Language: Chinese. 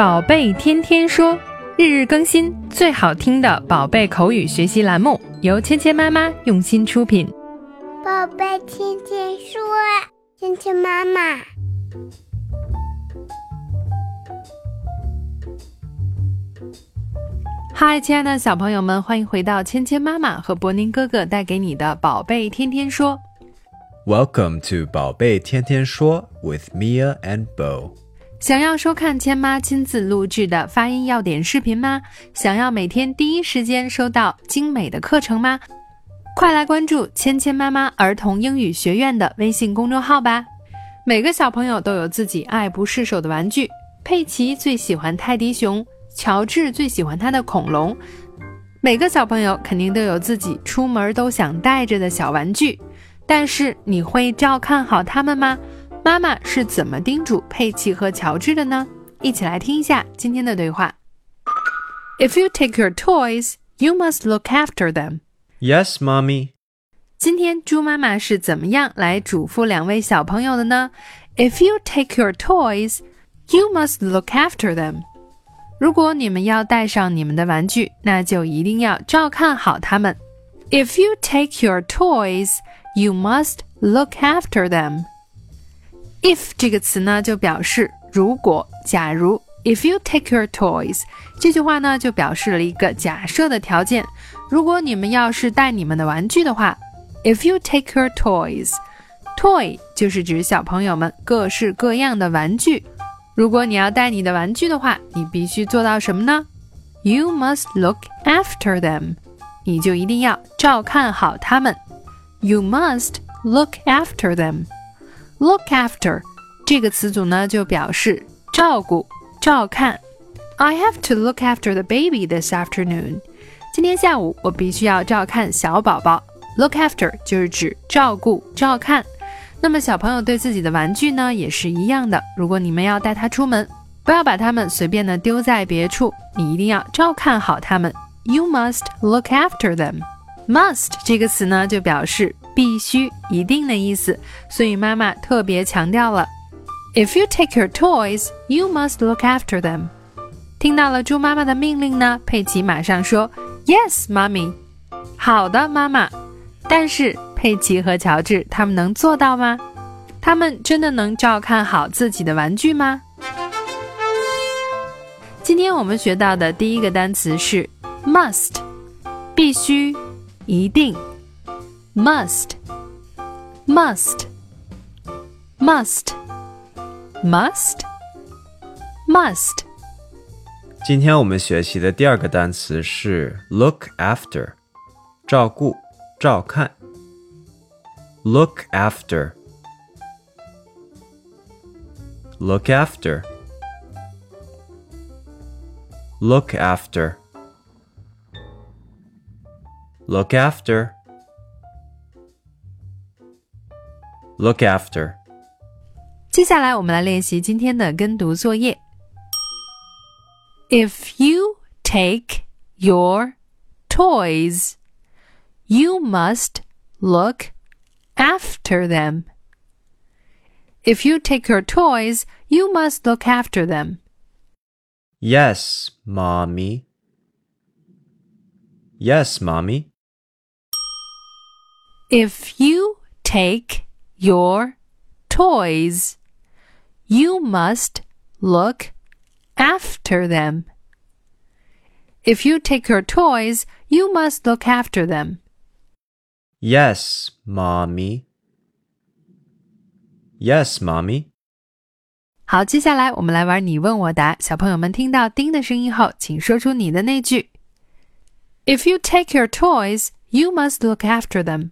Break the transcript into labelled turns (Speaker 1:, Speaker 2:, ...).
Speaker 1: 宝贝天天说，日日更新，最好听的宝贝口语学习栏目，由芊芊妈妈用心出品。
Speaker 2: 宝贝天天说，芊芊妈妈。
Speaker 1: 嗨，亲爱的小朋友们，欢迎回到芊芊妈妈和博宁哥哥带给你的宝贝天天说。
Speaker 3: Welcome to 宝贝天天说 with Mia and Bo。
Speaker 1: 想要收看千妈亲自录制的发音要点视频吗？想要每天第一时间收到精美的课程吗？快来关注芊芊妈妈儿童英语学院的微信公众号吧！每个小朋友都有自己爱不释手的玩具，佩奇最喜欢泰迪熊，乔治最喜欢他的恐龙。每个小朋友肯定都有自己出门都想带着的小玩具，但是你会照看好它们吗？妈妈是怎么叮嘱佩奇和乔治的呢？一起来听一下今天的对话。If you take your toys, you must look after them.
Speaker 3: Yes, mommy.
Speaker 1: 今天猪妈妈是怎么样来嘱咐两位小朋友的呢？If you take your toys, you must look after them. 如果你们要带上你们的玩具，那就一定要照看好它们。If you take your toys, you must look after them. If 这个词呢，就表示如果、假如。If you take your toys，这句话呢，就表示了一个假设的条件。如果你们要是带你们的玩具的话，If you take your toys，toy 就是指小朋友们各式各样的玩具。如果你要带你的玩具的话，你必须做到什么呢？You must look after them，你就一定要照看好他们。You must look after them。Look after 这个词组呢，就表示照顾、照看。I have to look after the baby this afternoon。今天下午我必须要照看小宝宝。Look after 就是指照顾、照看。那么小朋友对自己的玩具呢，也是一样的。如果你们要带它出门，不要把它们随便的丢在别处，你一定要照看好它们。You must look after them。Must 这个词呢，就表示必须、一定的意思，所以妈妈特别强调了：If you take your toys, you must look after them。听到了猪妈妈的命令呢，佩奇马上说：Yes, mommy。好的，妈妈。但是佩奇和乔治他们能做到吗？他们真的能照看好自己的玩具吗？今天我们学到的第一个单词是 must，必须、一定。must must must must must
Speaker 3: 今天我们学习的第二个单词是 look after，照顾、照看。Look after. Look after. Look after. Look after. Look after.
Speaker 1: 接下来我们来练习今天的跟读作业。If you take your toys, you must look after them. If you take your toys, you must look after them.
Speaker 3: Yes, mommy. Yes, mommy.
Speaker 1: If you take your toys, you must look after them. If you take your toys, you must look after them.
Speaker 3: Yes, mommy. Yes, mommy.
Speaker 1: 好，接下来我们来玩你问我答。小朋友们听到“叮”的声音后，请说出你的那句。If you take your toys, you must look after them.